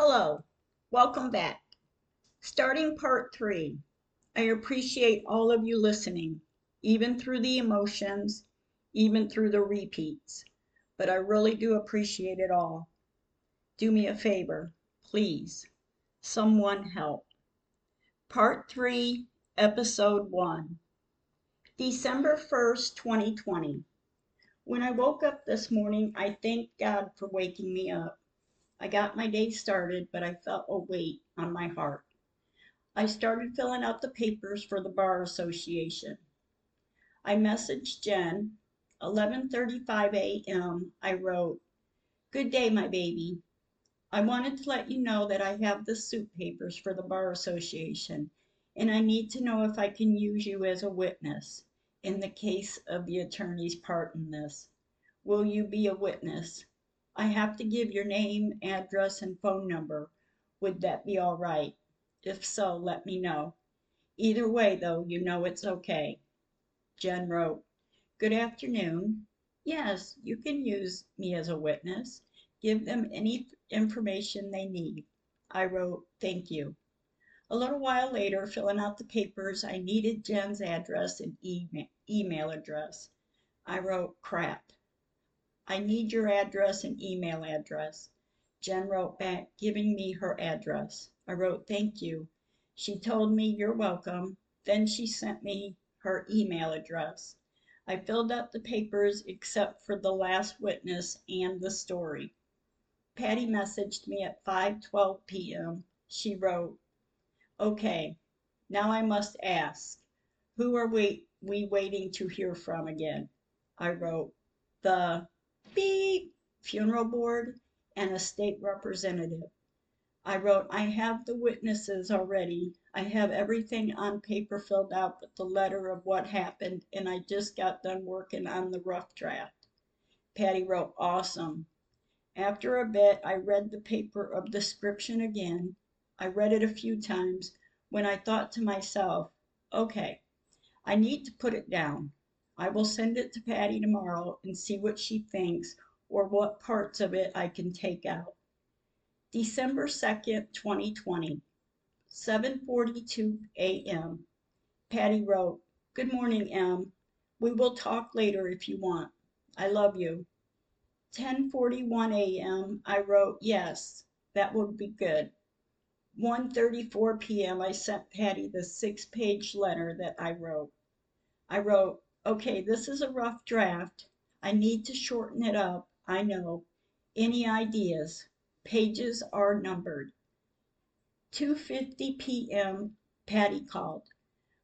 Hello, welcome back. Starting part three. I appreciate all of you listening, even through the emotions, even through the repeats, but I really do appreciate it all. Do me a favor, please. Someone help. Part three, episode one. December 1st, 2020. When I woke up this morning, I thanked God for waking me up. I got my day started, but I felt a weight on my heart. I started filling out the papers for the Bar Association. I messaged Jen. 11:35 a.m. I wrote, "Good day, my baby. I wanted to let you know that I have the suit papers for the Bar Association, and I need to know if I can use you as a witness in the case of the attorney's part in this. Will you be a witness? I have to give your name, address, and phone number. Would that be all right? If so, let me know. Either way, though, you know it's okay. Jen wrote, Good afternoon. Yes, you can use me as a witness. Give them any information they need. I wrote, Thank you. A little while later, filling out the papers, I needed Jen's address and email address. I wrote, Crap. I need your address and email address. Jen wrote back, giving me her address. I wrote, Thank you. She told me, You're welcome. Then she sent me her email address. I filled out the papers except for the last witness and the story. Patty messaged me at 5:12 p.m. She wrote, "Okay, now I must ask, who are we we waiting to hear from again?" I wrote, "The beep funeral board and a state representative. I wrote, I have the witnesses already. I have everything on paper filled out but the letter of what happened, and I just got done working on the rough draft. Patty wrote, Awesome. After a bit, I read the paper of description again. I read it a few times when I thought to myself, okay, I need to put it down. I will send it to Patty tomorrow and see what she thinks or what parts of it I can take out. December 2nd, 2020, 7:42 a.m. Patty wrote, "Good morning, Em. We will talk later if you want. I love you." 10:41 a.m. I wrote, "Yes, that would be good." 1:34 p.m. I sent Patty the six-page letter that I wrote. I wrote, Okay, this is a rough draft. I need to shorten it up, I know. Any ideas? Pages are numbered. 2:50 p.m. Patty called.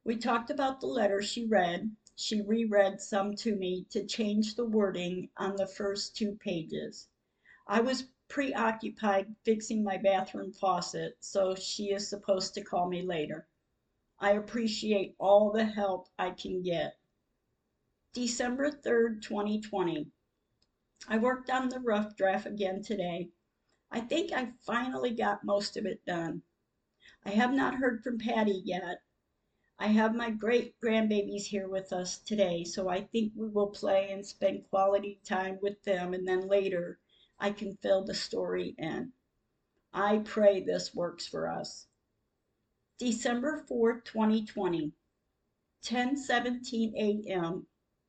We talked about the letter she read. She reread some to me to change the wording on the first two pages. I was preoccupied fixing my bathroom faucet, so she is supposed to call me later. I appreciate all the help I can get. December 3rd, 2020. I worked on the rough draft again today. I think I finally got most of it done. I have not heard from Patty yet. I have my great grandbabies here with us today, so I think we will play and spend quality time with them, and then later I can fill the story in. I pray this works for us. December 4th, 2020, 10:17 a.m.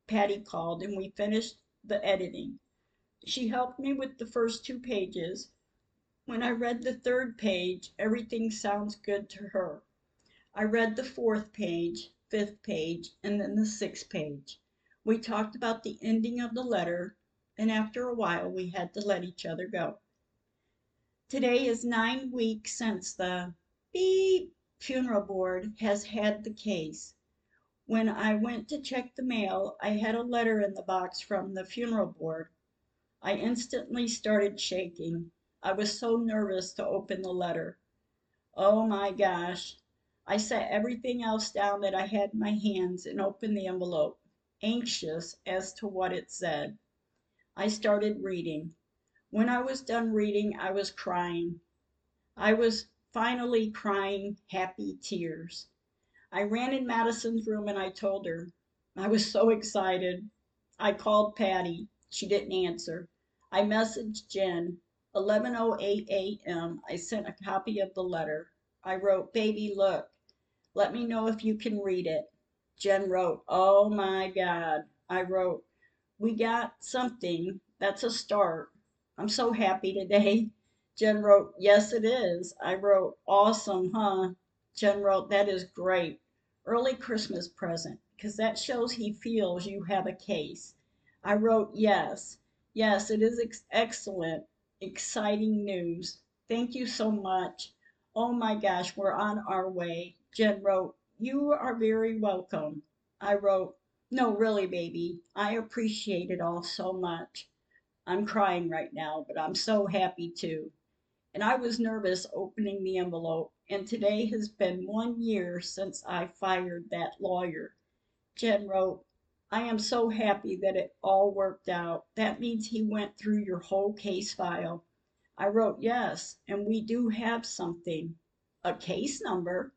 Patty called and we finished the editing. She helped me with the first two pages. When I read the third page, everything sounds good to her. I read the fourth page, fifth page, and then the sixth page. We talked about the ending of the letter, and after a while we had to let each other go. Today is nine weeks since the beep funeral board has had the case. When I went to check the mail, I had a letter in the box from the funeral board. I instantly started shaking. I was so nervous to open the letter. Oh my gosh. I set everything else down that I had in my hands and opened the envelope, anxious as to what it said. I started reading. When I was done reading, I was crying. I was finally crying happy tears. I ran in Madison's room and I told her. I was so excited. I called Patty. She didn't answer. I messaged Jen. 11:08 a.m. I sent a copy of the letter. I wrote, "Baby, look. Let me know if you can read it." Jen wrote, "Oh my God." I wrote, "We got something. That's a start. I'm so happy today." Jen wrote, "Yes, it is." I wrote, "Awesome, huh?" Jen wrote, "That is great. Early Christmas present, because that shows he feels you have a case." I wrote, "Yes, yes, it is ex- excellent, exciting news. Thank you so much. Oh my gosh, we're on our way." Jen wrote, "You are very welcome." I wrote, "No, really, baby, I appreciate it all so much." I'm crying right now, but I'm so happy too. And I was nervous opening the envelope, and today has been one year since I fired that lawyer. Jen wrote, I am so happy that it all worked out. That means he went through your whole case file. I wrote, Yes, and we do have something. A case number?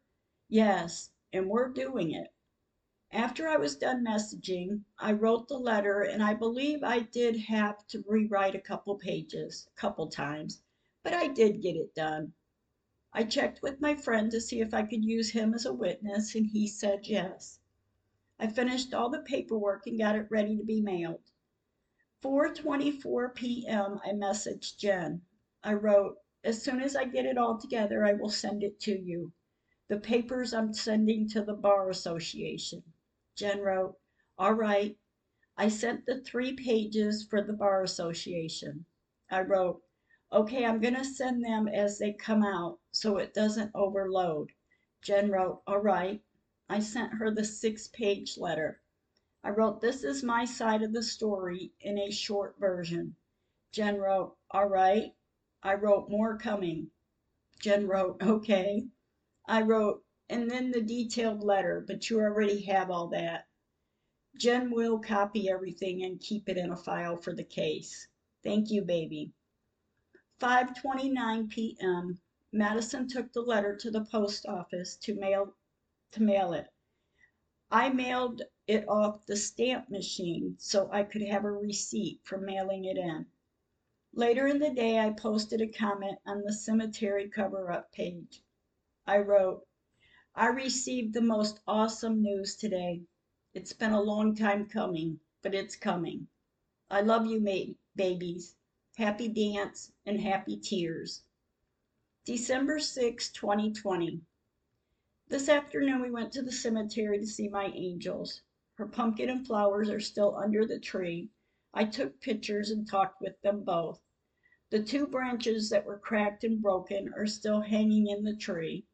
Yes, and we're doing it. After I was done messaging, I wrote the letter, and I believe I did have to rewrite a couple pages, a couple times, but I did get it done. I checked with my friend to see if I could use him as a witness, and he said yes. I finished all the paperwork and got it ready to be mailed. 4:24 p.m. I messaged Jen. I wrote, "As soon as I get it all together, I will send it to you. The papers I'm sending to the Bar Association." Jen wrote, "All right." I sent the three pages for the Bar Association. I wrote, "Okay, I'm going to send them as they come out so it doesn't overload." Jen wrote, "All right." I sent her the six page letter. I wrote, This is my side of the story in a short version. Jen wrote, All right. I wrote, More coming. Jen wrote, Okay. I wrote, And then the detailed letter, but you already have all that. Jen will copy everything and keep it in a file for the case. Thank you, baby. 5:29 p.m. Madison took the letter to the post office to mail to mail it. I mailed it off the stamp machine so I could have a receipt for mailing it in. Later in the day, I posted a comment on the cemetery cover up page. I wrote, I received the most awesome news today. It's been a long time coming, but it's coming. I love you, babies. Happy dance and happy tears. December 6, 2020. This afternoon we went to the cemetery to see my angels. Her pumpkin and flowers are still under the tree. I took pictures and talked with them both. The two branches that were cracked and broken are still hanging in the tree.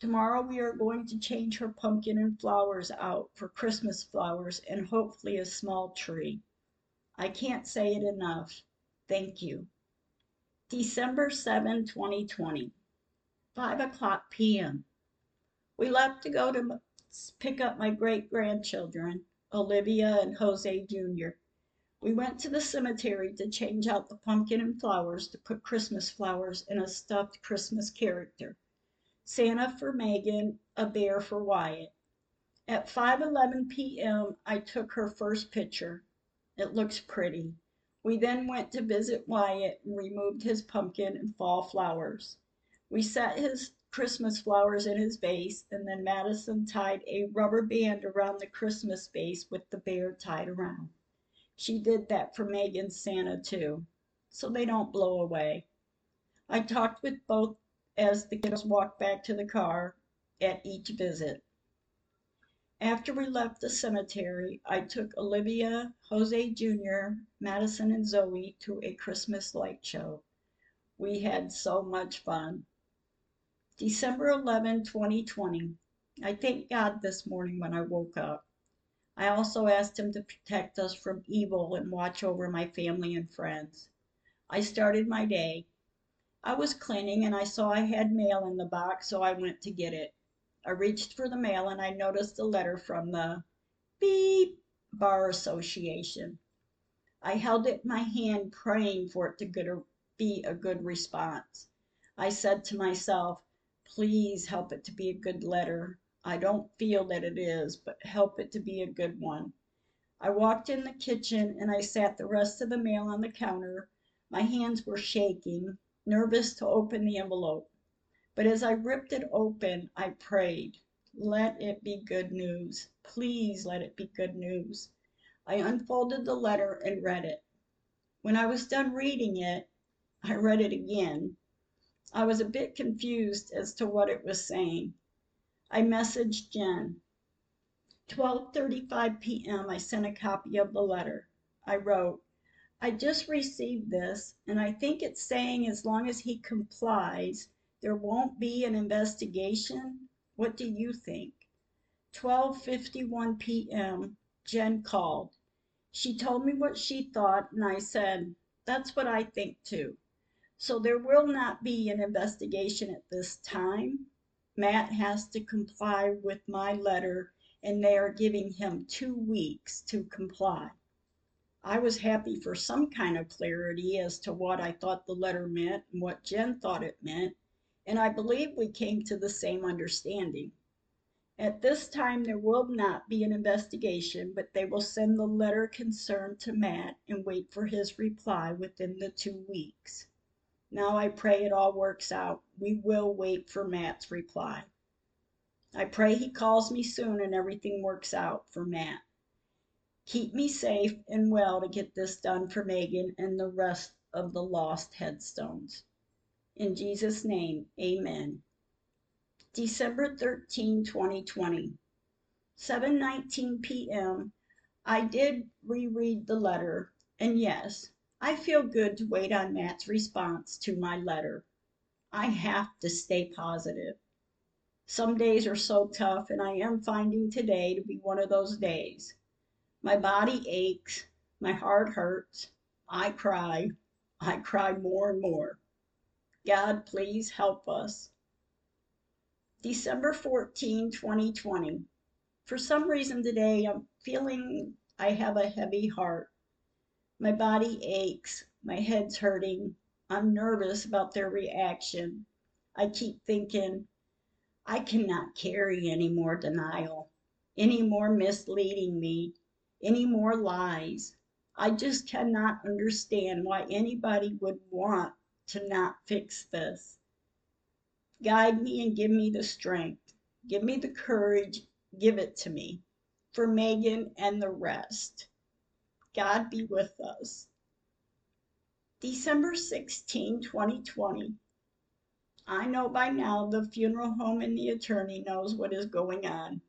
Tomorrow we are going to change her pumpkin and flowers out for Christmas flowers and hopefully a small tree. I can't say it enough. Thank you. December 7, 2020, 5 o'clock p.m. We left to go to pick up my great grandchildren, Olivia and Jose Jr. We went to the cemetery to change out the pumpkin and flowers to put Christmas flowers in a stuffed Christmas character. Santa for Megan, a bear for Wyatt. At 5:11 p.m., I took her first picture. It looks pretty. We then went to visit Wyatt and removed his pumpkin and fall flowers. We set his Christmas flowers in his vase, and then Madison tied a rubber band around the Christmas vase with the bear tied around. She did that for Megan's Santa too, so they don't blow away. I talked with both as the girls walked back to the car at each visit. After we left the cemetery, I took Olivia, Jose Jr., Madison, and Zoe to a Christmas light show. We had so much fun. December 11, 2020. I thank God this morning when I woke up. I also asked Him to protect us from evil and watch over my family and friends. I started my day. I was cleaning and I saw I had mail in the box, so I went to get it. I reached for the mail and I noticed a letter from the Beep Bar Association. I held it in my hand, praying for it to be a good response. I said to myself, please help it to be a good letter. I don't feel that it is, but help it to be a good one. I walked in the kitchen and I sat the rest of the mail on the counter. My hands were shaking. nervous to open the envelope. But as I ripped it open, I prayed, let it be good news. Please let it be good news. I unfolded the letter and read it. When I was done reading it, I read it again. I was a bit confused as to what it was saying. I messaged Jen. 12:35 p.m. I sent a copy of the letter. I wrote, I just received this, and I think it's saying as long as he complies, there won't be an investigation. What do you think? 12:51 p.m. Jen called. She told me what she thought, and I said, That's what I think too. So there will not be an investigation at this time. Matt has to comply with my letter, and they are giving him two weeks to comply. I was happy for some kind of clarity as to what I thought the letter meant and what Jen thought it meant, and I believe we came to the same understanding. At this time, there will not be an investigation, but they will send the letter concerned to Matt and wait for his reply within the two weeks. Now I pray it all works out. We will wait for Matt's reply. I pray he calls me soon and everything works out for Matt. Keep me safe and well to get this done for Megan and the rest of the lost headstones. In Jesus' name, amen. December 13, 2020, 7:19 p.m. I did reread the letter, and yes, I feel good to wait on Matt's response to my letter. I have to stay positive. Some days are so tough, and I am finding today to be one of those days. My body aches, my heart hurts, I cry, I cry more and more. God, please help us. December 14, 2020. For some reason today, I'm feeling I have a heavy heart. My body aches, my head's hurting. I'm nervous about their reaction. I keep thinking, I cannot carry any more denial, any more misleading me any more lies. I just cannot understand why anybody would want to not fix this. Guide me and give me the strength. Give me the courage. Give it to me for Megan and the rest. God be with us. December 16, 2020. I know by now the funeral home and the attorney knows what is going on.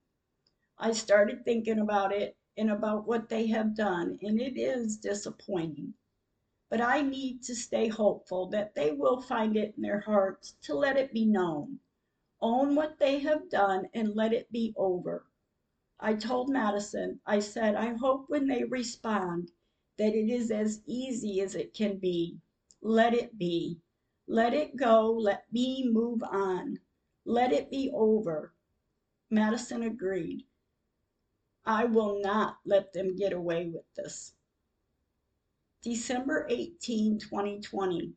I started thinking about it and about what they have done, and it is disappointing. But I need to stay hopeful that they will find it in their hearts to let it be known. Own what they have done and let it be over. I told Madison, I said, I hope when they respond that it is as easy as it can be. Let it be. Let it go. Let me move on. Let it be over. Madison agreed. I will not let them get away with this. December 18, 2020.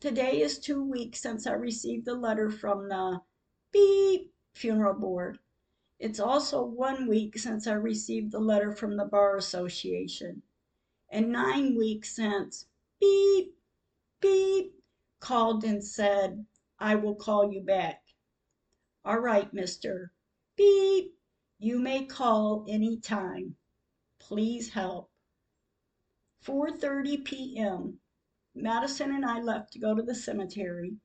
Today is two weeks since I received the letter from the Beep Funeral Board. It's also one week since I received the letter from the Bar Association, and nine weeks since Beep Beep called and said, I will call you back. All right, Mr. Beep you may call any time. Please help. 4:30 p.m. Madison and I left to go to the cemetery.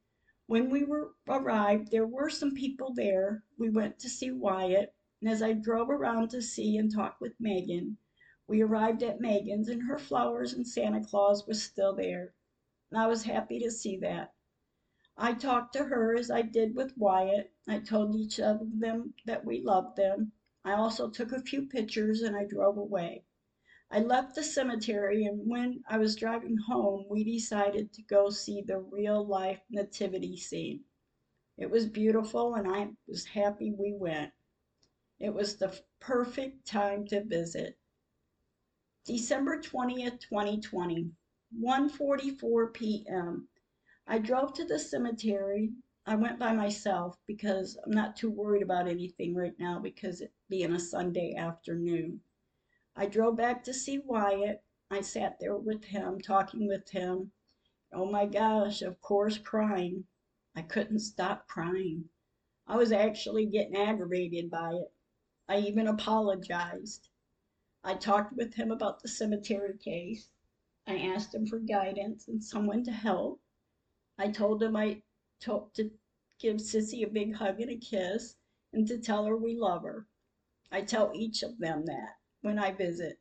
When we were arrived, there were some people there. We went to see Wyatt, and as I drove around to see and talk with Megan, we arrived at Megan's and her flowers and Santa Claus was still there. And I was happy to see that. I talked to her as I did with Wyatt. I told each of them that we loved them. I also took a few pictures and I drove away. I left the cemetery, and when I was driving home, we decided to go see the real life nativity scene. It was beautiful, and I was happy we went. It was the perfect time to visit. December 20th, 2020, 1:44 p.m. I drove to the cemetery I went by myself because I'm not too worried about anything right now because it being a Sunday afternoon. I drove back to see Wyatt. I sat there with him, talking with him. Oh my gosh, of course, crying. I couldn't stop crying. I was actually getting aggravated by it. I even apologized. I talked with him about the cemetery case. I asked him for guidance and someone to help. I told him I told to give Sissy a big hug and a kiss and to tell her we love her. I tell each of them that when I visit.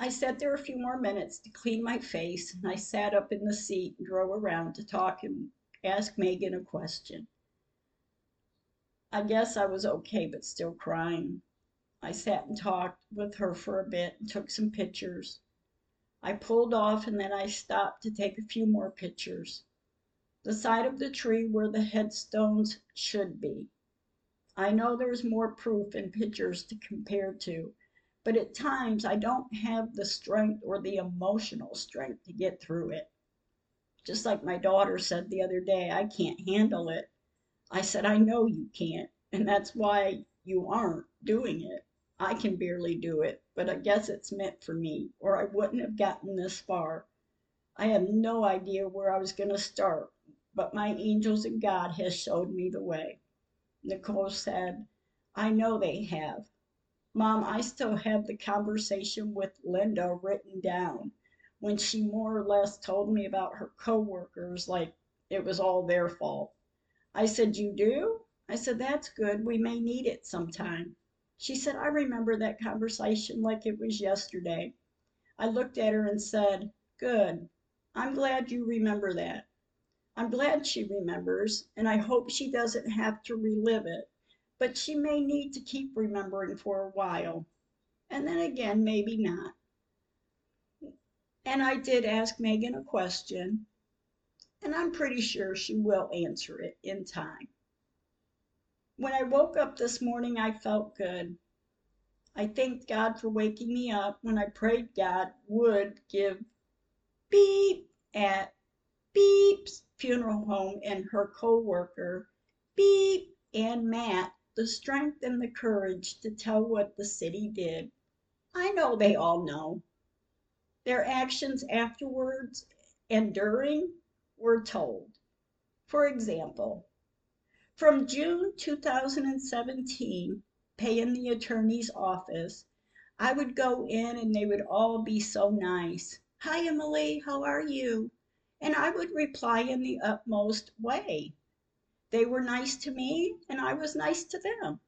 I sat there a few more minutes to clean my face and I sat up in the seat and drove around to talk and ask Megan a question. I guess I was okay, but still crying. I sat and talked with her for a bit and took some pictures. I pulled off and then I stopped to take a few more pictures. The side of the tree where the headstones should be. I know there's more proof and pictures to compare to, but at times I don't have the strength or the emotional strength to get through it. Just like my daughter said the other day, I can't handle it. I said, I know you can't, and that's why you aren't doing it. I can barely do it, but I guess it's meant for me, or I wouldn't have gotten this far. I have no idea where I was going to start, but my angels and God has showed me the way. Nicole said, I know they have. Mom, I still have the conversation with Linda written down when she more or less told me about her coworkers like it was all their fault. I said, You do? I said, That's good. We may need it sometime. She said, I remember that conversation like it was yesterday. I looked at her and said, Good. I'm glad you remember that. I'm glad she remembers, and I hope she doesn't have to relive it, but she may need to keep remembering for a while, and then again, maybe not. And I did ask Megan a question, and I'm pretty sure she will answer it in time. When I woke up this morning, I felt good. I thanked God for waking me up when I prayed God would give beep at Beep's funeral home and her co-worker, Beep and Matt, the strength and the courage to tell what the city did. I know they all know. Their actions afterwards and during were told. For example, from June 2017, pay in the attorney's office, I would go in and they would all be so nice. Hi, Emily, how are you? and I would reply in the utmost way. They were nice to me, and I was nice to them.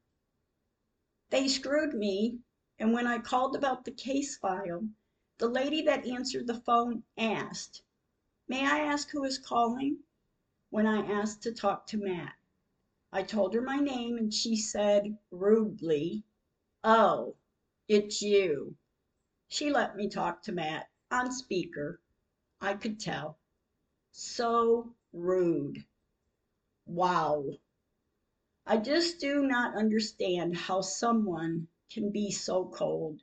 They screwed me, and when I called about the case file, the lady that answered the phone asked, May I ask who is calling? When I asked to talk to Matt. I told her my name, and she said rudely, Oh, it's you. She let me talk to Matt on speaker. I could tell. So rude. Wow. I just do not understand how someone can be so cold.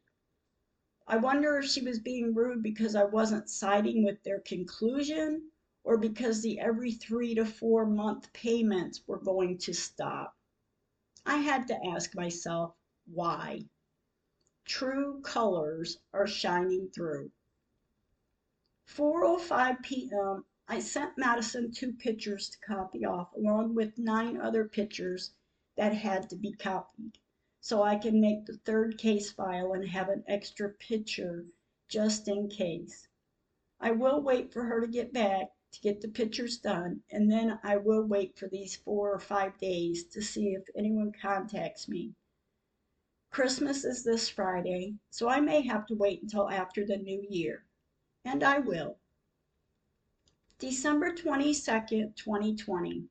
I wonder if she was being rude because I wasn't siding with their conclusion or because the every three to four month payments were going to stop. I had to ask myself why. True colors are shining through. 4:05 p.m. I sent Madison two pictures to copy off, along with nine other pictures that had to be copied, so I can make the third case file and have an extra picture just in case. I will wait for her to get back to get the pictures done, and then I will wait for these four or five days to see if anyone contacts me. Christmas is this Friday, so I may have to wait until after the new year, and I will. December 22nd, 2020.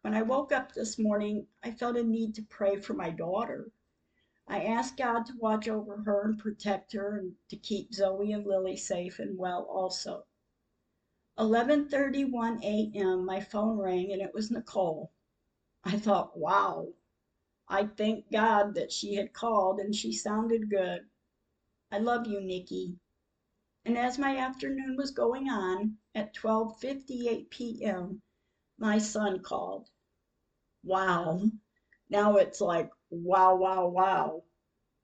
When I woke up this morning, I felt a need to pray for my daughter. I asked God to watch over her and protect her and to keep Zoe and Lily safe and well also. 11:31 a.m. my phone rang and it was Nicole. I thought, "Wow." I thanked God that she had called and she sounded good. I love you, Nikki and as my afternoon was going on, at 12:58 p.m., my son called. Wow. Now it's like wow, wow, wow.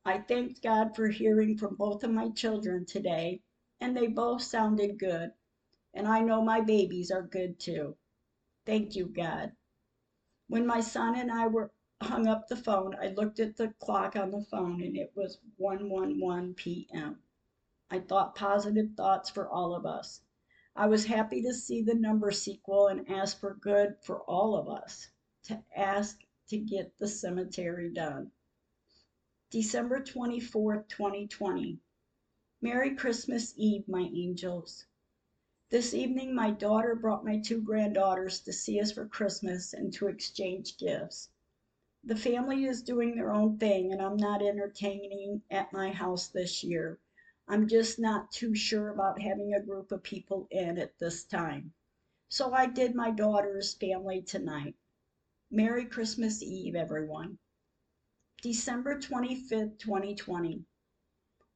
I thanked God for hearing from both of my children today, and they both sounded good. and I know my babies are good too. Thank you, God. When my son and I were hung up the phone, I looked at the clock on the phone and it was 111 p.m. I thought positive thoughts for all of us. I was happy to see the number sequel and ask for good for all of us, to ask to get the cemetery done. December 24th, 2020. Merry Christmas Eve, my angels. This evening, my daughter brought my two granddaughters to see us for Christmas and to exchange gifts. The family is doing their own thing, and I'm not entertaining at my house this year. I'm just not too sure about having a group of people in at this time. So I did my daughter's family tonight. Merry Christmas Eve, everyone. December 25th, 2020.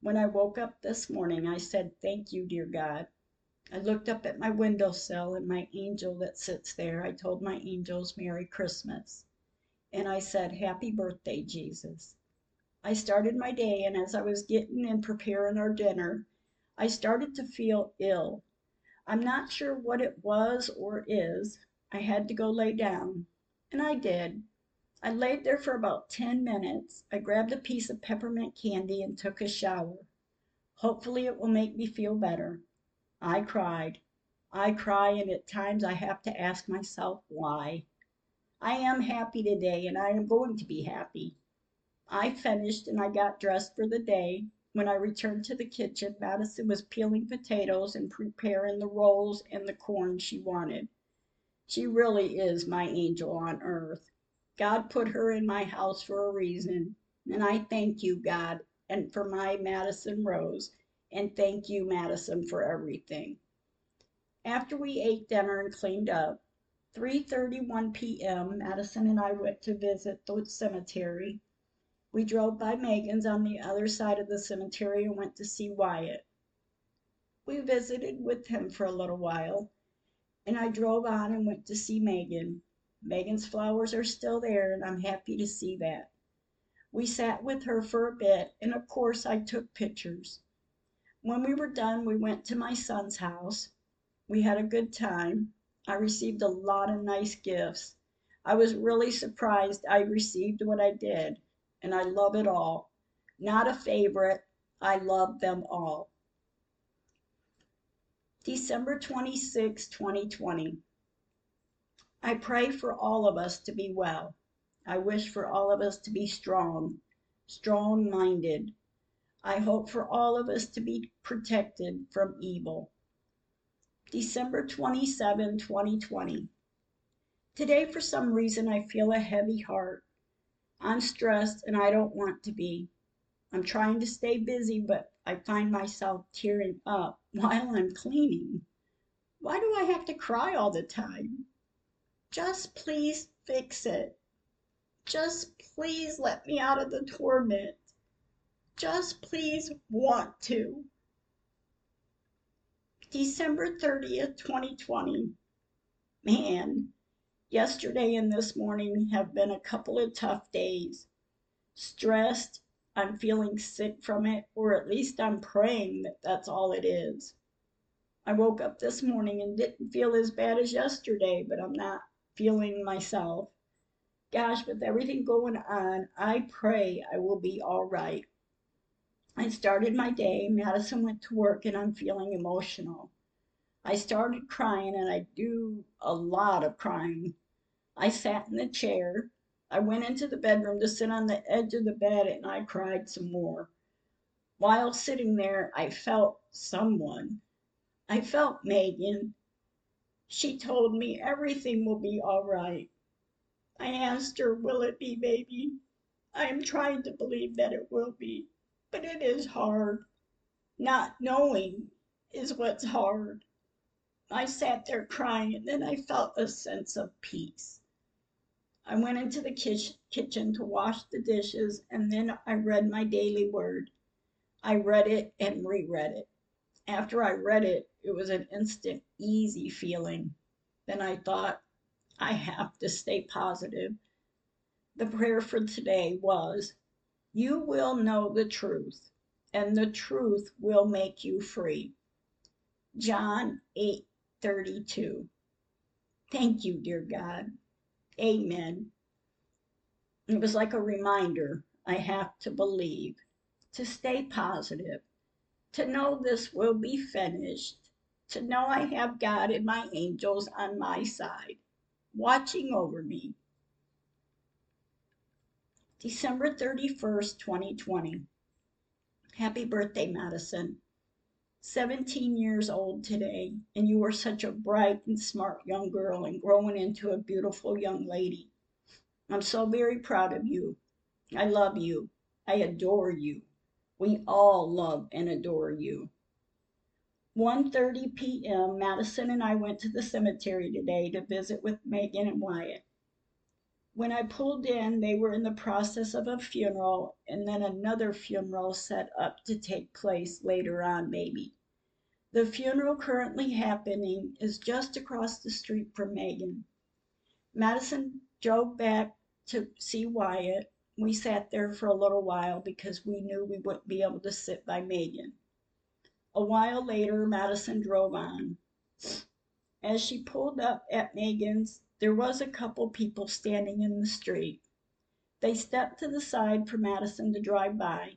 When I woke up this morning, I said, Thank you, dear God. I looked up at my windowsill and my angel that sits there. I told my angels, Merry Christmas. And I said, Happy birthday, Jesus. I started my day, and as I was getting and preparing our dinner, I started to feel ill. I'm not sure what it was or is. I had to go lay down, and I did. I laid there for about 10 minutes. I grabbed a piece of peppermint candy and took a shower. Hopefully, it will make me feel better. I cried. I cry, and at times I have to ask myself why. I am happy today, and I am going to be happy. I finished and I got dressed for the day. When I returned to the kitchen, Madison was peeling potatoes and preparing the rolls and the corn she wanted. She really is my angel on earth. God put her in my house for a reason, and I thank you, God, and for my Madison Rose, and thank you, Madison, for everything. After we ate dinner and cleaned up, 3:31 p.m., Madison and I went to visit the cemetery. We drove by Megan's on the other side of the cemetery and went to see Wyatt. We visited with him for a little while, and I drove on and went to see Megan. Megan's flowers are still there, and I'm happy to see that. We sat with her for a bit, and of course I took pictures. When we were done, we went to my son's house. We had a good time. I received a lot of nice gifts. I was really surprised I received what I did and I love it all. Not a favorite, I love them all. December 26, 2020. I pray for all of us to be well. I wish for all of us to be strong, strong minded. I hope for all of us to be protected from evil. December 27, 2020. Today, for some reason, I feel a heavy heart. I'm stressed and I don't want to be. I'm trying to stay busy, but I find myself tearing up while I'm cleaning. Why do I have to cry all the time? Just please fix it. Just please let me out of the torment. Just please want to. December 30th, 2020. Man, Yesterday and this morning have been a couple of tough days. Stressed, I'm feeling sick from it, or at least I'm praying that that's all it is. I woke up this morning and didn't feel as bad as yesterday, but I'm not feeling myself. Gosh, with everything going on, I pray I will be all right. I started my day, Madison went to work, and I'm feeling emotional. I started crying, and I do a lot of crying. I sat in the chair. I went into the bedroom to sit on the edge of the bed and I cried some more. While sitting there, I felt someone. I felt Megan. She told me everything will be all right. I asked her, Will it be, baby? I am trying to believe that it will be, but it is hard. Not knowing is what's hard. I sat there crying and then I felt a sense of peace. I went into the kitchen to wash the dishes, and then I read my daily word. I read it and reread it. After I read it, it was an instant, easy feeling. Then I thought, I have to stay positive. The prayer for today was, You will know the truth, and the truth will make you free. John 8 32. Thank you, dear God. Amen. It was like a reminder I have to believe, to stay positive, to know this will be finished, to know I have God and my angels on my side, watching over me. December 31st, 2020. Happy birthday, Madison. 17 years old today, and you are such a bright and smart young girl and growing into a beautiful young lady. I'm so very proud of you. I love you. I adore you. We all love and adore you. 1:30 p.m. Madison and I went to the cemetery today to visit with Megan and Wyatt. When I pulled in, they were in the process of a funeral and then another funeral set up to take place later on, maybe. The funeral currently happening is just across the street from Megan. Madison drove back to see Wyatt. We sat there for a little while because we knew we wouldn't be able to sit by Megan. A while later, Madison drove on. As she pulled up at Megan's, there was a couple people standing in the street. They stepped to the side for Madison to drive by.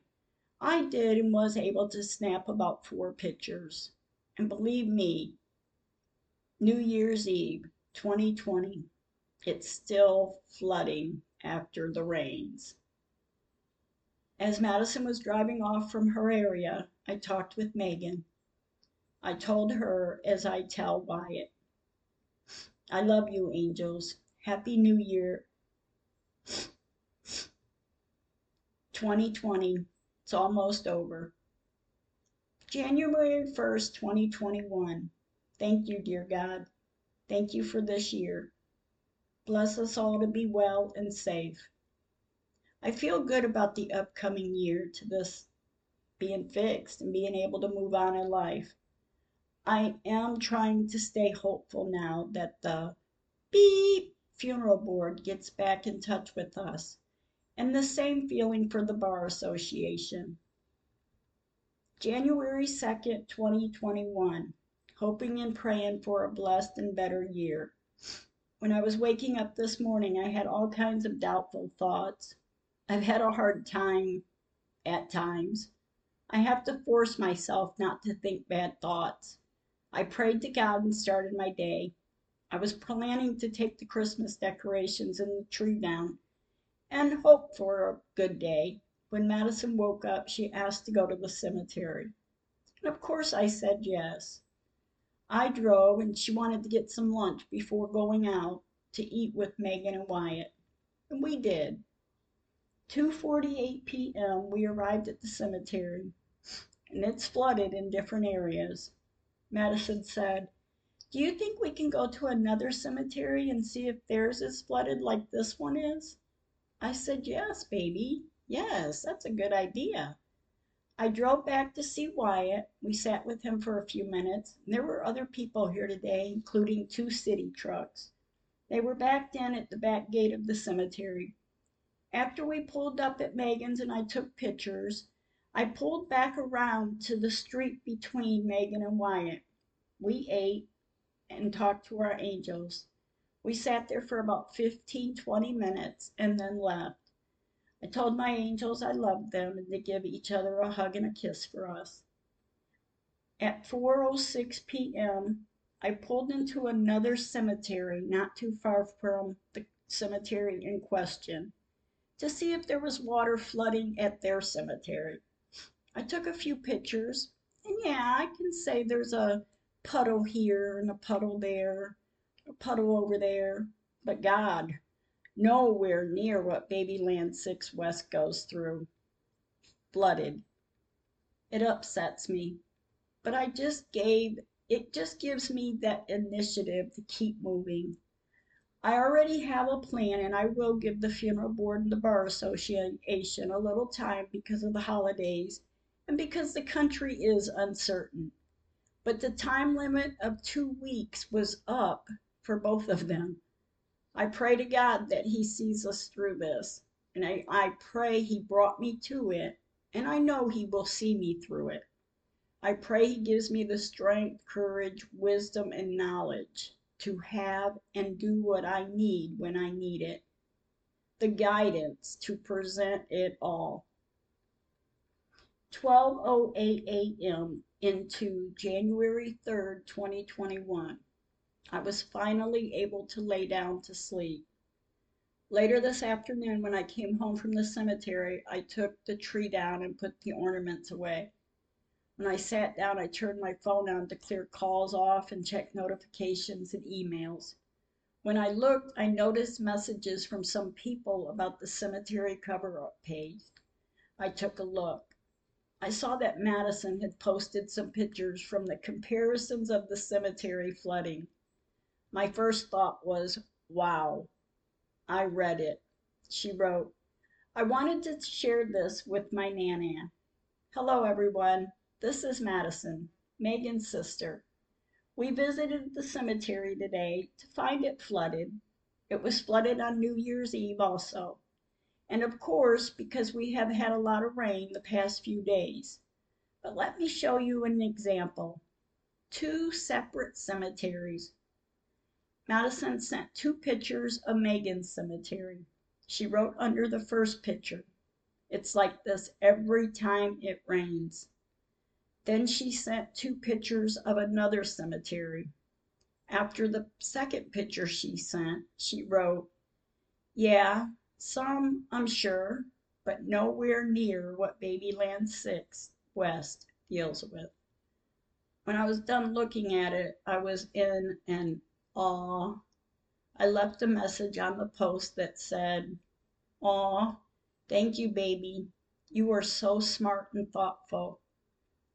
I did and was able to snap about four pictures. And believe me, New Year's Eve 2020, it's still flooding after the rains. As Madison was driving off from her area, I talked with Megan. I told her as I tell Wyatt, I love you, angels. Happy New Year 2020. It's almost over. January 1st, 2021. Thank you, dear God. Thank you for this year. Bless us all to be well and safe. I feel good about the upcoming year to this being fixed and being able to move on in life. I am trying to stay hopeful now that the beep funeral board gets back in touch with us. And the same feeling for the Bar Association. January 2nd, 2021. Hoping and praying for a blessed and better year. When I was waking up this morning, I had all kinds of doubtful thoughts. I've had a hard time at times. I have to force myself not to think bad thoughts. I prayed to God and started my day. I was planning to take the Christmas decorations and the tree down and hope for a good day. When Madison woke up, she asked to go to the cemetery. And of course I said yes. I drove and she wanted to get some lunch before going out to eat with Megan and Wyatt. And we did. 2:48 p.m. we arrived at the cemetery and it's flooded in different areas. Madison said, "Do you think we can go to another cemetery and see if theirs is flooded like this one is?" I said, "Yes, baby. Yes, that's a good idea." I drove back to see Wyatt. We sat with him for a few minutes. There were other people here today, including two city trucks. They were backed in at the back gate of the cemetery. After we pulled up at Megan's and I took pictures, I pulled back around to the street between Megan and Wyatt. We ate and talked to our angels. We sat there for about 15, 20 minutes and then left. I told my angels I loved them and to give each other a hug and a kiss for us. At 4:06 p.m., I pulled into another cemetery not too far from the cemetery in question to see if there was water flooding at their cemetery. I took a few pictures, and yeah, I can say there's a puddle here and a puddle there, a puddle over there, but God, nowhere near what Babyland 6 West goes through. Flooded. It upsets me, but I just gave, it just gives me that initiative to keep moving. I already have a plan and I will give the funeral board and the bar association a little time because of the holidays and because the country is uncertain. But the time limit of two weeks was up for both of them. I pray to God that He sees us through this, and I, I pray He brought me to it, and I know He will see me through it. I pray He gives me the strength, courage, wisdom, and knowledge to have and do what I need when I need it, the guidance to present it all. 12:08 a.m. into January 3rd, 2021. I was finally able to lay down to sleep. Later this afternoon, when I came home from the cemetery, I took the tree down and put the ornaments away. When I sat down, I turned my phone on to clear calls off and check notifications and emails. When I looked, I noticed messages from some people about the cemetery cover up page. I took a look. I saw that Madison had posted some pictures from the comparisons of the cemetery flooding. My first thought was, wow. I read it. She wrote, I wanted to share this with my Nana. Hello, everyone. This is Madison, Megan's sister. We visited the cemetery today to find it flooded. It was flooded on New Year's Eve also. And of course, because we have had a lot of rain the past few days. But let me show you an example. Two separate cemeteries. Madison sent two pictures of Megan's cemetery. She wrote under the first picture, It's like this every time it rains. Then she sent two pictures of another cemetery. After the second picture she sent, she wrote, Yeah, some, I'm sure, but nowhere near what Babyland 6 West deals with. When I was done looking at it, I was in an awe. I left a message on the post that said, Aw, thank you, baby. You are so smart and thoughtful.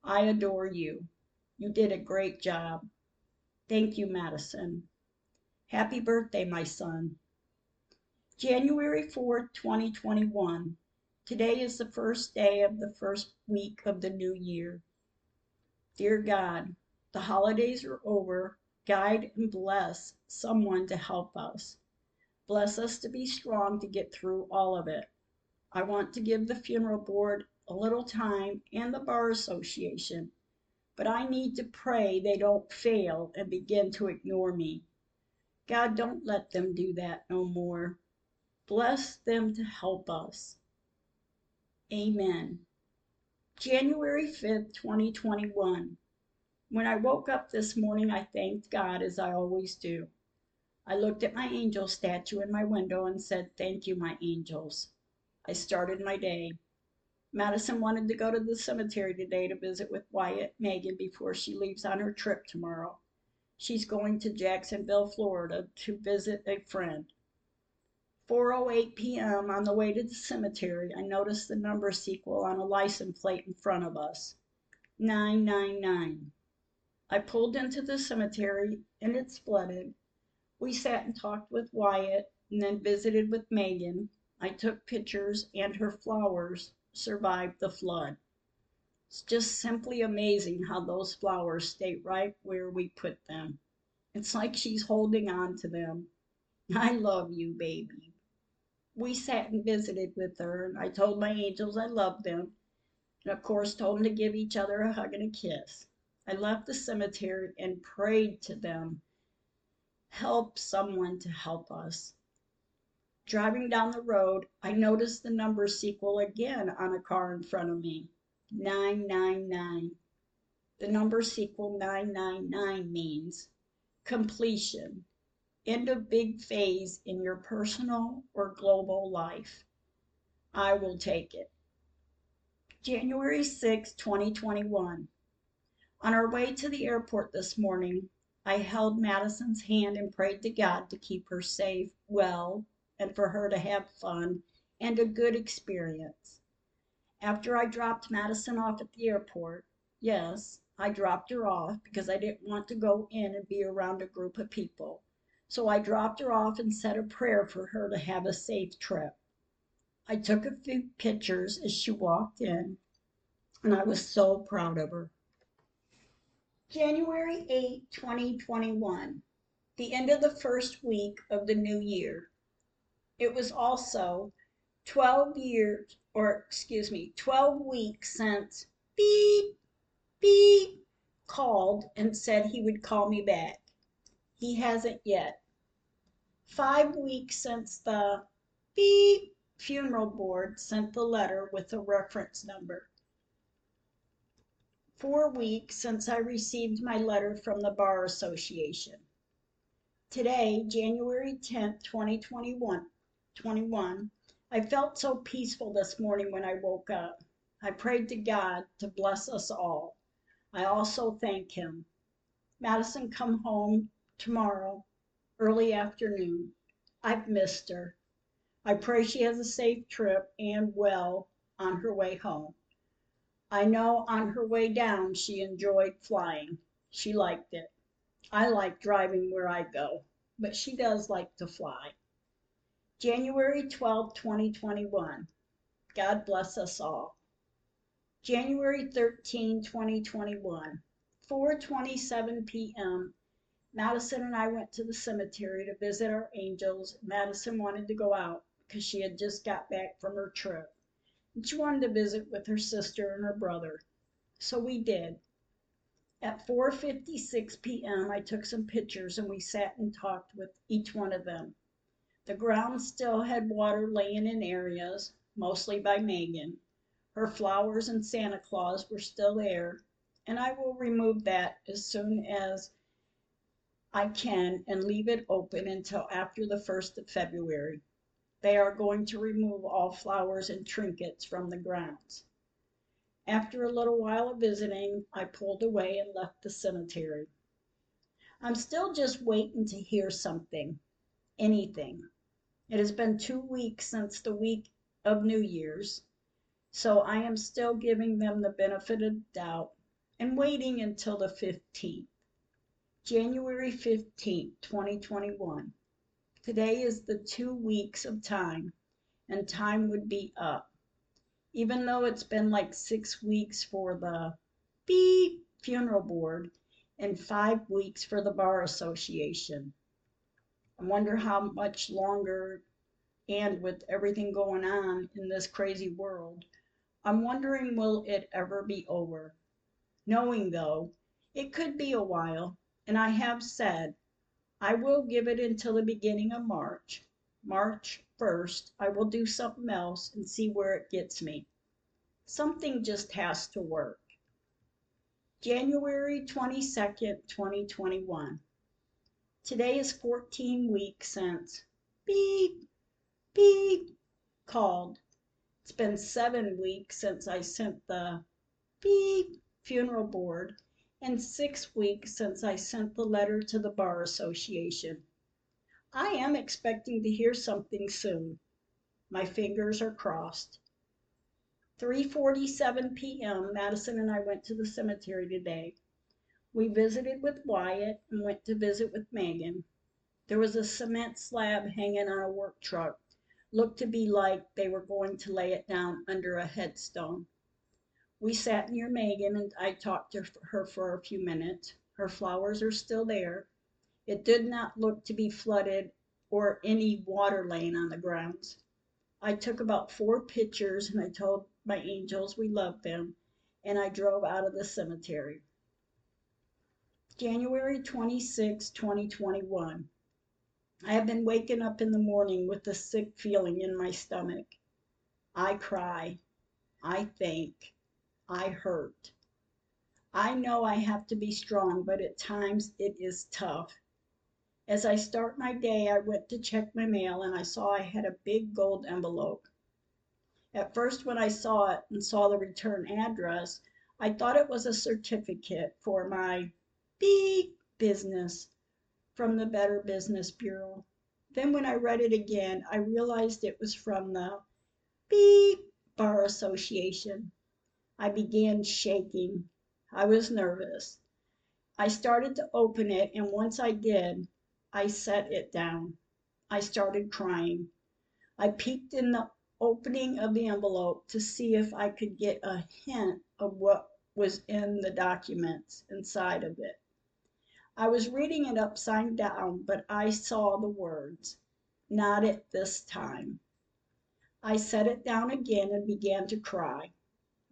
I adore you. You did a great job. Thank you, Madison. Happy birthday, my son. January 4th, 2021. Today is the first day of the first week of the new year. Dear God, the holidays are over. Guide and bless someone to help us. Bless us to be strong to get through all of it. I want to give the funeral board a little time and the Bar Association, but I need to pray they don't fail and begin to ignore me. God, don't let them do that no more. Bless them to help us. Amen. January 5th, 2021. When I woke up this morning, I thanked God as I always do. I looked at my angel statue in my window and said, Thank you, my angels. I started my day. Madison wanted to go to the cemetery today to visit with Wyatt Megan before she leaves on her trip tomorrow. She's going to Jacksonville, Florida to visit a friend. 4:08 p.m. on the way to the cemetery, I noticed the number sequel on a license plate in front of us. 999. I pulled into the cemetery and it's flooded. We sat and talked with Wyatt and then visited with Megan. I took pictures and her flowers survived the flood. It's just simply amazing how those flowers stay right where we put them. It's like she's holding on to them. I love you, baby. We sat and visited with her, and I told my angels I loved them, and of course told them to give each other a hug and a kiss. I left the cemetery and prayed to them, help someone to help us. Driving down the road, I noticed the number sequel again on a car in front of me 999. The number sequel 999 means completion, end of big phase in your personal or global life. I will take it. January 6, 2021. On our way to the airport this morning, I held Madison's hand and prayed to God to keep her safe, well, and for her to have fun and a good experience. After I dropped Madison off at the airport, yes, I dropped her off because I didn't want to go in and be around a group of people. So I dropped her off and said a prayer for her to have a safe trip. I took a few pictures as she walked in, and I was so proud of her. January 8, 2021, the end of the first week of the new year. It was also 12 years, or excuse me, 12 weeks since beep beep called and said he would call me back. He hasn't yet. Five weeks since the beep funeral board sent the letter with a reference number. Four weeks since I received my letter from the Bar Association. Today, January 10th, 2021, 21, I felt so peaceful this morning when I woke up. I prayed to God to bless us all. I also thank Him. Madison come home tomorrow, early afternoon. I've missed her. I pray she has a safe trip and well on her way home. I know on her way down she enjoyed flying. She liked it. I like driving where I go, but she does like to fly. January 12, 2021. God bless us all. January 13, 2021. 4:27 p.m. Madison and I went to the cemetery to visit our angels. Madison wanted to go out because she had just got back from her trip. And she wanted to visit with her sister and her brother. So we did. At 4:56 p.m. I took some pictures and we sat and talked with each one of them. The ground still had water laying in areas, mostly by Megan. Her flowers and Santa Claus were still there, and I will remove that as soon as I can and leave it open until after the first of February. They are going to remove all flowers and trinkets from the grounds. After a little while of visiting, I pulled away and left the cemetery. I'm still just waiting to hear something, anything. It has been two weeks since the week of New Year's. So I am still giving them the benefit of doubt and waiting until the 15th. January 15th, 2021. Today is the two weeks of time, and time would be up. Even though it's been like six weeks for the beep funeral board and five weeks for the Bar Association. I wonder how much longer, and with everything going on in this crazy world, I'm wondering will it ever be over? Knowing, though, it could be a while, and I have said I will give it until the beginning of March. March 1st, I will do something else and see where it gets me. Something just has to work. January 22nd, 2021. Today is 14 weeks since beep, beep called it's been seven weeks since I sent the beep funeral board and six weeks since I sent the letter to the Bar Association. I am expecting to hear something soon. My fingers are crossed. 3:47 p.m. Madison and I went to the cemetery today. We visited with Wyatt and went to visit with Megan. There was a cement slab hanging on a work truck looked to be like they were going to lay it down under a headstone. We sat near Megan and I talked to her for a few minutes. Her flowers are still there. It did not look to be flooded or any water laying on the grounds. I took about four pictures and I told my angels we loved them and I drove out of the cemetery. January 26, 2021. I have been waking up in the morning with a sick feeling in my stomach. I cry. I think. I hurt. I know I have to be strong, but at times it is tough. As I start my day, I went to check my mail and I saw I had a big gold envelope. At first, when I saw it and saw the return address, I thought it was a certificate for my big business from the Better Business Bureau. Then when I read it again, I realized it was from the Beep Bar Association. I began shaking. I was nervous. I started to open it, and once I did, I set it down. I started crying. I peeked in the opening of the envelope to see if I could get a hint of what was in the documents inside of it. I was reading it upside down, but I saw the words, "Not at this time." I set it down again and began to cry.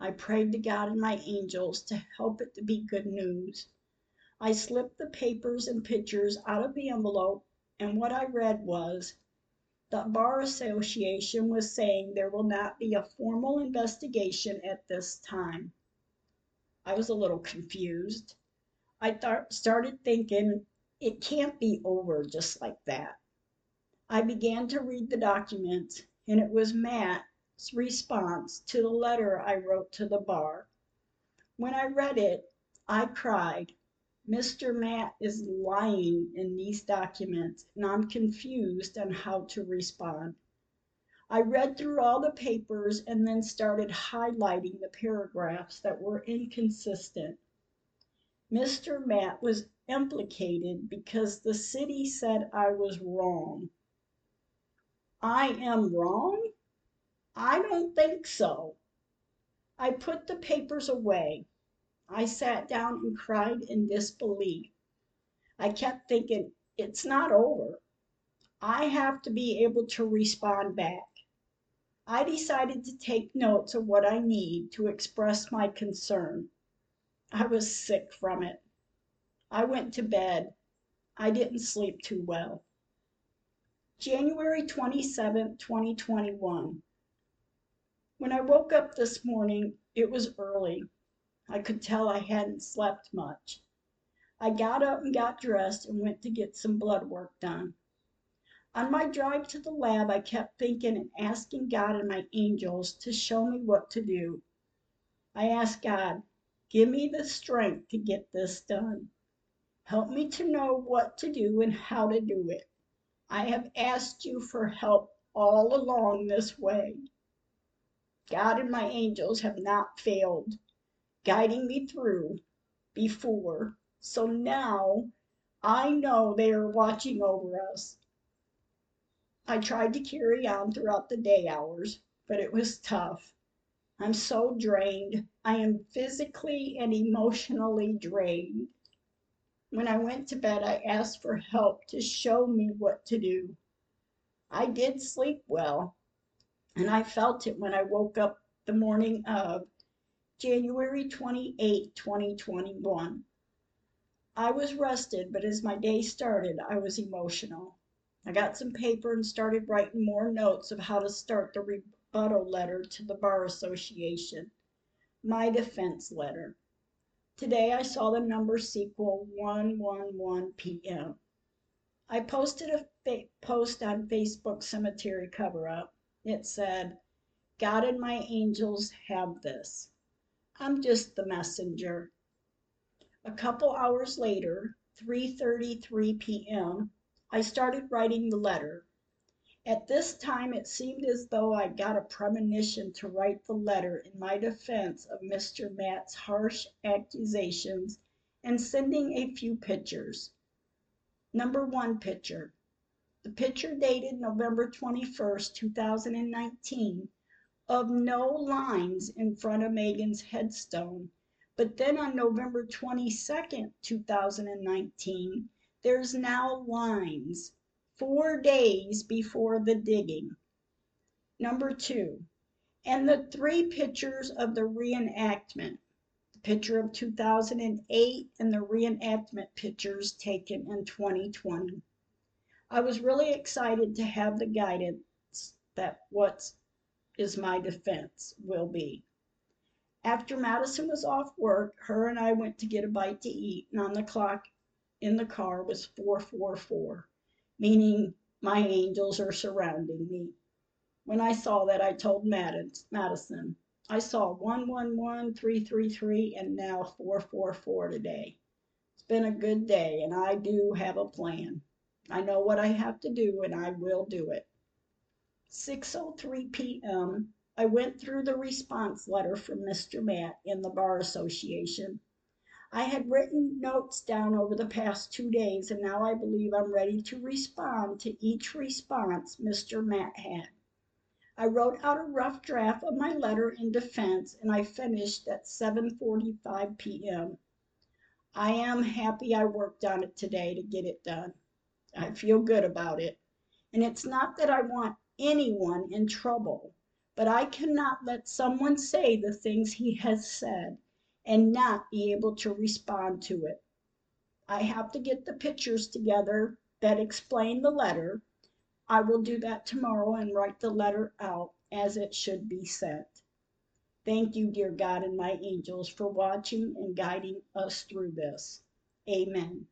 I prayed to God and my angels to help it to be good news. I slipped the papers and pictures out of the envelope, and what I read was the Bar Association was saying there will not be a formal investigation at this time. I was a little confused. I th- started thinking it can't be over just like that. I began to read the document, and it was Matt's response to the letter I wrote to the bar. When I read it, I cried. Mr. Matt is lying in these documents, and I'm confused on how to respond. I read through all the papers and then started highlighting the paragraphs that were inconsistent. Mr. Matt was implicated because the city said I was wrong. I am wrong? I don't think so. I put the papers away. I sat down and cried in disbelief. I kept thinking, it's not over. I have to be able to respond back. I decided to take notes of what I need to express my concern. I was sick from it. I went to bed. I didn't sleep too well. January 27, 2021. When I woke up this morning, it was early. I could tell I hadn't slept much. I got up and got dressed and went to get some blood work done. On my drive to the lab, I kept thinking and asking God and my angels to show me what to do. I asked God, give me the strength to get this done. Help me to know what to do and how to do it. I have asked you for help all along this way. God and my angels have not failed guiding me through before, so now I know they are watching over us. I tried to carry on throughout the day hours, but it was tough. I'm so drained. I am physically and emotionally drained. When I went to bed, I asked for help to show me what to do. I did sleep well, and I felt it when I woke up the morning of January 28, 2021. I was rested, but as my day started, I was emotional. I got some paper and started writing more notes of how to start the rebuttal letter to the Bar Association, my defense letter. Today I saw the number sequel 111 p.m. I posted a fa- post on Facebook Cemetery Cover Up. It said, God and my angels have this. I'm just the messenger. A couple hours later, 3:33 p.m., I started writing the letter. At this time it seemed as though I got a premonition to write the letter in my defense of Mr. Matt's harsh accusations and sending a few pictures. Number 1 picture. The picture dated November 21st, 2019 of no lines in front of Megan's headstone. But then on November 22nd, 2019, there's now lines four days before the digging. Number two, and the three pictures of the reenactment the picture of 2008 and the reenactment pictures taken in 2020. I was really excited to have the guidance that what's my defense will be. After Madison was off work, her and I went to get a bite to eat, and on the clock in the car was 444, meaning my angels are surrounding me. When I saw that, I told Madison, I saw 111, 333, and now 444 today. It's been a good day, and I do have a plan. I know what I have to do, and I will do it. 6:03 p.m. I went through the response letter from Mr. Matt in the Bar Association. I had written notes down over the past two days, and now I believe I'm ready to respond to each response Mr. Matt had. I wrote out a rough draft of my letter in defense, and I finished at 7:45 p.m. I am happy I worked on it today to get it done. I feel good about it. And it's not that I want anyone in trouble, but I cannot let someone say the things he has said and not be able to respond to it. I have to get the pictures together that explain the letter. I will do that tomorrow and write the letter out as it should be sent. Thank you, dear God and my angels, for watching and guiding us through this. Amen.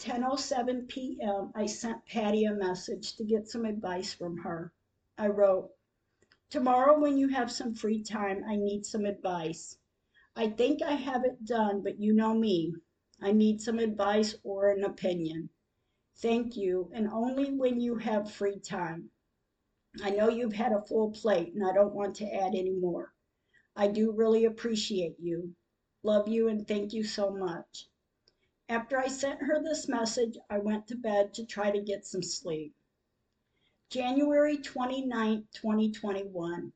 10:07 p.m. I sent Patty a message to get some advice from her. I wrote, "Tomorrow when you have some free time, I need some advice. I think I have it done, but you know me. I need some advice or an opinion. Thank you, and only when you have free time. I know you've had a full plate and I don't want to add any more. I do really appreciate you. Love you and thank you so much." After I sent her this message, I went to bed to try to get some sleep. January 29, 2021,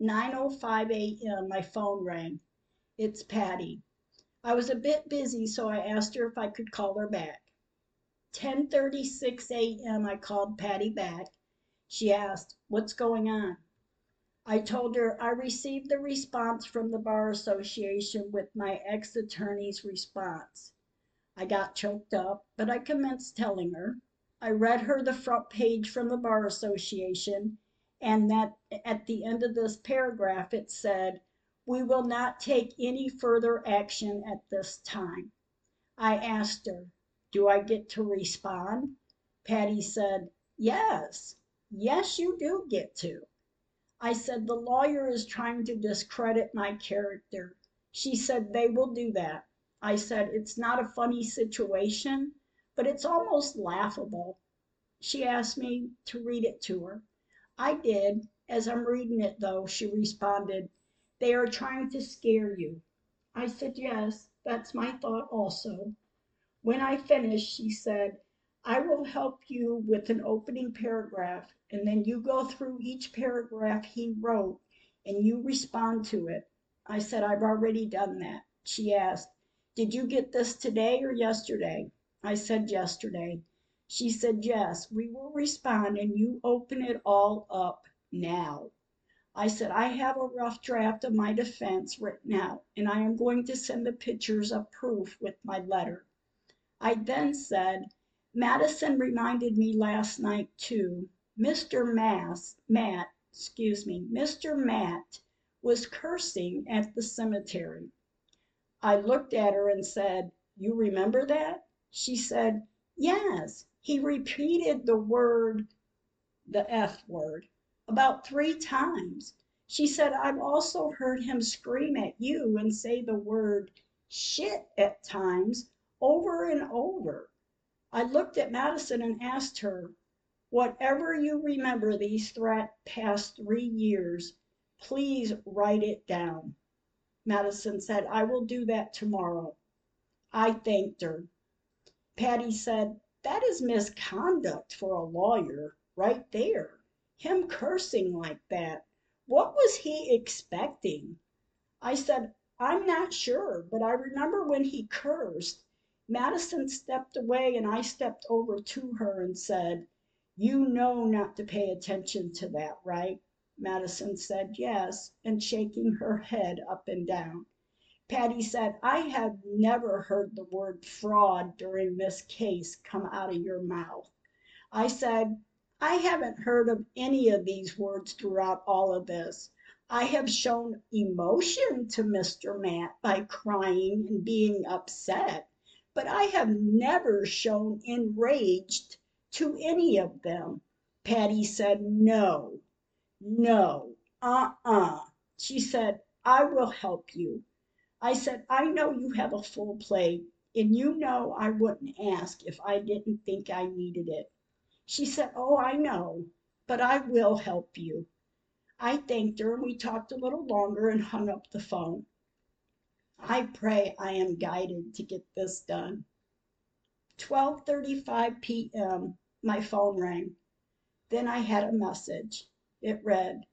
9:05 a.m. My phone rang. It's Patty. I was a bit busy, so I asked her if I could call her back. 10:36 a.m. I called Patty back. She asked, "What's going on?" I told her I received the response from the Bar Association with my ex attorney's response. I got choked up, but I commenced telling her. I read her the front page from the Bar Association, and that at the end of this paragraph it said, "We will not take any further action at this time." I asked her, "Do I get to respond?" Patty said, "Yes, yes, you do get to." I said, "The lawyer is trying to discredit my character." She said, "They will do that." I said, "It's not a funny situation, but it's almost laughable." She asked me to read it to her. I did. As I'm reading it, though, she responded, "They are trying to scare you." I said, "Yes, that's my thought also." When I finished, she said, "I will help you with an opening paragraph, and then you go through each paragraph he wrote and you respond to it." I said, "I've already done that." She asked. Did you get this today or yesterday? I said yesterday. She said, Yes, we will respond and you open it all up now. I said, I have a rough draft of my defense written out, and I am going to send the pictures of proof with my letter. I then said, Madison reminded me last night too. Mr. Mass, Matt, excuse me, Mr. Matt was cursing at the cemetery. I looked at her and said, "You remember that?" She said, "Yes, he repeated the word the F word about three times." She said, "I've also heard him scream at you and say the word shit at times over and over." I looked at Madison and asked her, "Whatever you remember these past three years, please write it down." Madison said, "I will do that tomorrow." I thanked her. Patty said, "That is misconduct for a lawyer, right there. Him cursing like that. What was he expecting?" I said, "I'm not sure, but I remember when he cursed, Madison stepped away and I stepped over to her and said, You know not to pay attention to that, right?' Madison said, "Yes," and shaking her head up and down. Patty said, "I have never heard the word fraud during this case come out of your mouth." I said, "I haven't heard of any of these words throughout all of this. I have shown emotion to Mr. Matt by crying and being upset, but I have never shown enraged to any of them." Patty said, "No. No, uh uh She said, "I will help you." I said, "I know you have a full plate, and you know I wouldn't ask if I didn't think I needed it." She said, "Oh, I know, but I will help you." I thanked her, and we talked a little longer and hung up the phone. I pray I am guided to get this done. 12:35 p.m. My phone rang. Then I had a message. It read,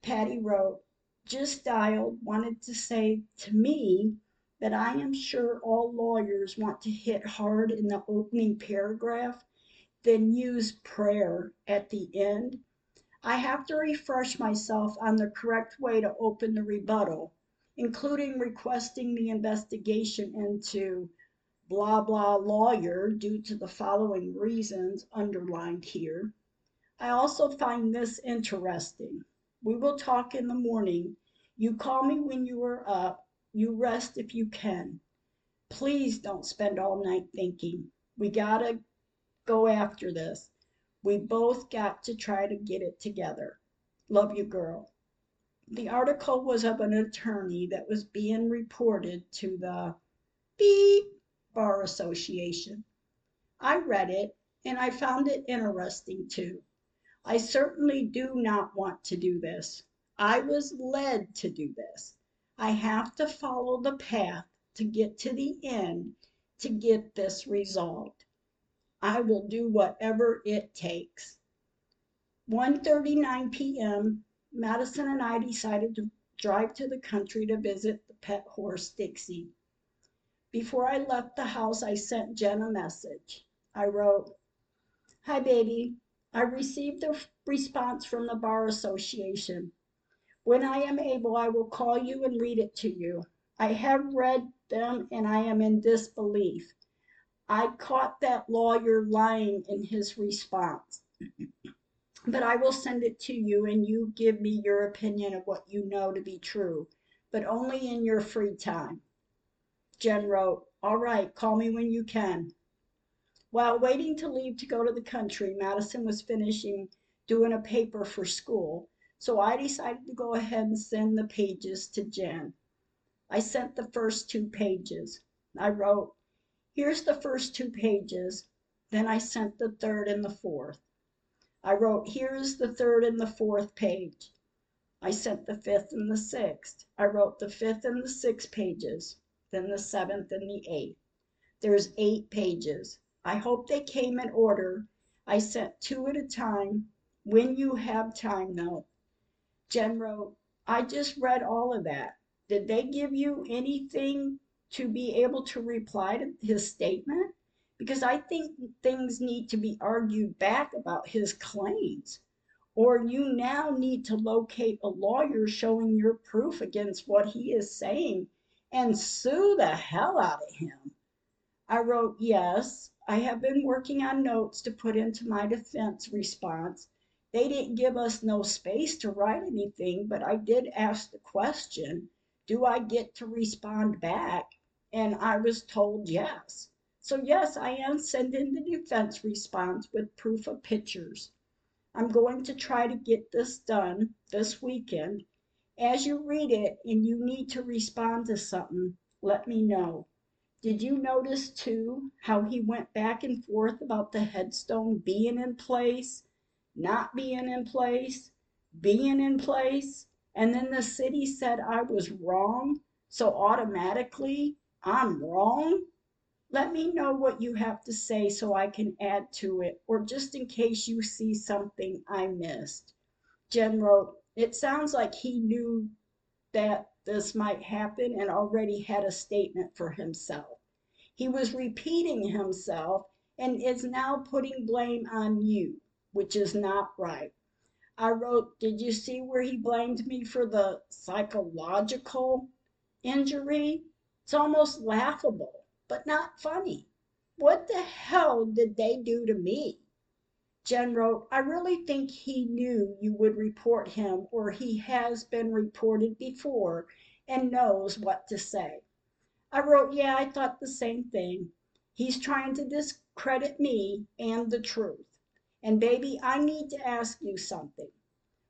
Patty wrote, "Just dialed, wanted to say to me that I am sure all lawyers want to hit hard in the opening paragraph, then use prayer at the end. I have to refresh myself on the correct way to open the rebuttal, including requesting the investigation into blah blah lawyer due to the following reasons underlined here. I also find this interesting. We will talk in the morning. You call me when you are up. You rest if you can. Please don't spend all night thinking. We gotta go after this. We both got to try to get it together. Love you, girl. The article was of an attorney that was being reported to the beep bar association. I read it and I found it interesting too. I certainly do not want to do this. I was led to do this. I have to follow the path to get to the end to get this resolved. I will do whatever it takes. 1:39 p.m. Madison and I decided to drive to the country to visit the pet horse Dixie. Before I left the house, I sent Jen a message. I wrote, Hi, baby. I received a response from the Bar Association. When I am able, I will call you and read it to you. I have read them and I am in disbelief. I caught that lawyer lying in his response. but I will send it to you and you give me your opinion of what you know to be true, but only in your free time. Jen wrote, All right, call me when you can. While waiting to leave to go to the country, Madison was finishing doing a paper for school, so I decided to go ahead and send the pages to Jen. I sent the first two pages. I wrote, Here's the first two pages. Then I sent the third and the fourth. I wrote, Here's the third and the fourth page. I sent the fifth and the sixth. I wrote the fifth and the sixth pages, then the seventh and the eighth. There's eight pages. I hope they came in order. I sent two at a time. When you have time, though. Jen wrote, I just read all of that. Did they give you anything to be able to reply to his statement? Because I think things need to be argued back about his claims. Or you now need to locate a lawyer showing your proof against what he is saying and sue the hell out of him. I wrote, Yes, I have been working on notes to put into my defense response. They didn't give us no space to write anything, but I did ask the question, Do I get to respond back? And I was told yes. So, yes, I am sending the defense response with proof of pictures. I'm going to try to get this done this weekend. As you read it and you need to respond to something, let me know. Did you notice too how he went back and forth about the headstone being in place, not being in place, being in place, and then the city said I was wrong, so automatically I'm wrong? Let me know what you have to say so I can add to it, or just in case you see something I missed. Jen wrote, It sounds like he knew that this might happen and already had a statement for himself. He was repeating himself and is now putting blame on you, which is not right. I wrote, Did you see where he blamed me for the psychological injury? It's almost laughable, but not funny. What the hell did they do to me? Wrote, I really think he knew you would report him, or he has been reported before and knows what to say. I wrote, Yeah, I thought the same thing. He's trying to discredit me and the truth. And, baby, I need to ask you something.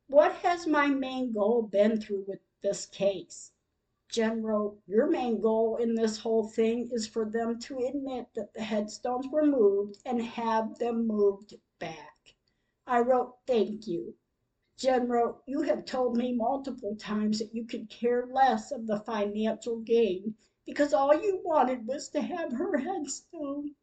What has my main goal been through with this case? General, Your main goal in this whole thing is for them to admit that the headstones were moved and have them moved back. I wrote, Thank you. Jen wrote, You have told me multiple times that you could care less of the financial gain because all you wanted was to have her headstone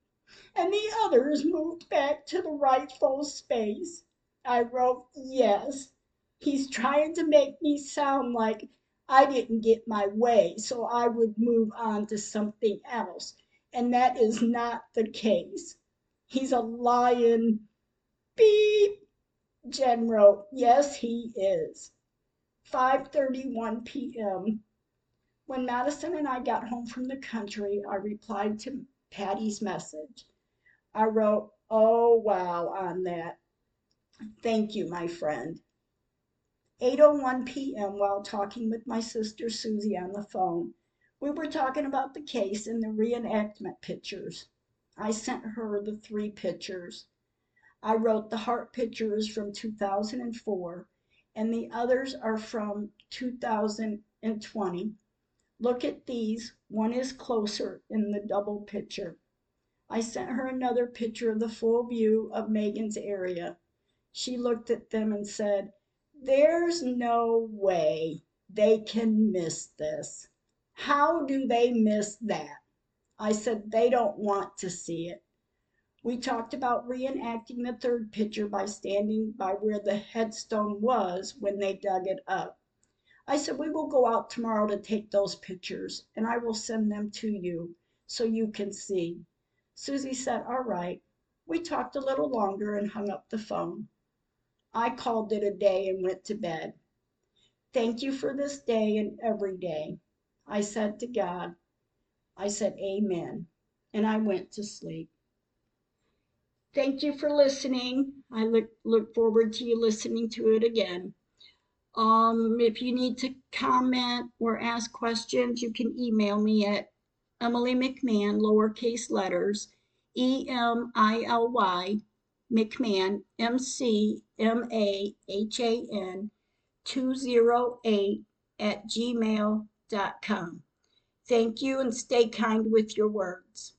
and the others moved back to the rightful space. I wrote, Yes. He's trying to make me sound like I didn't get my way, so I would move on to something else. And that is not the case. He's a lying beep Jen wrote, Yes, he is. 5:31 p.m. When Madison and I got home from the country, I replied to Patty's message. I wrote, "Oh wow" on that. Thank you, my friend. 8:01 p.m. while talking with my sister Susie on the phone. We were talking about the case and the reenactment pictures. I sent her the three pictures. I wrote the heart picture is from 2004 and the others are from 2020. Look at these, one is closer in the double picture. I sent her another picture of the full view of Megan's area. She looked at them and said, There's no way they can miss this. How do they miss that? I said, They don't want to see it. We talked about reenacting the third picture by standing by where the headstone was when they dug it up. I said, We will go out tomorrow to take those pictures, and I will send them to you so you can see. Susie said, All right. We talked a little longer and hung up the phone. I called it a day and went to bed. Thank you for this day and every day. I said to God, I said, Amen. And I went to sleep. Thank you for listening. I look, look forward to you listening to it again. Um, if you need to comment or ask questions, you can email me at Emily McMahan, lowercase letters, E M I L Y, McMahan, M C M A H A N, 208 at gmail.com. Thank you and stay kind with your words.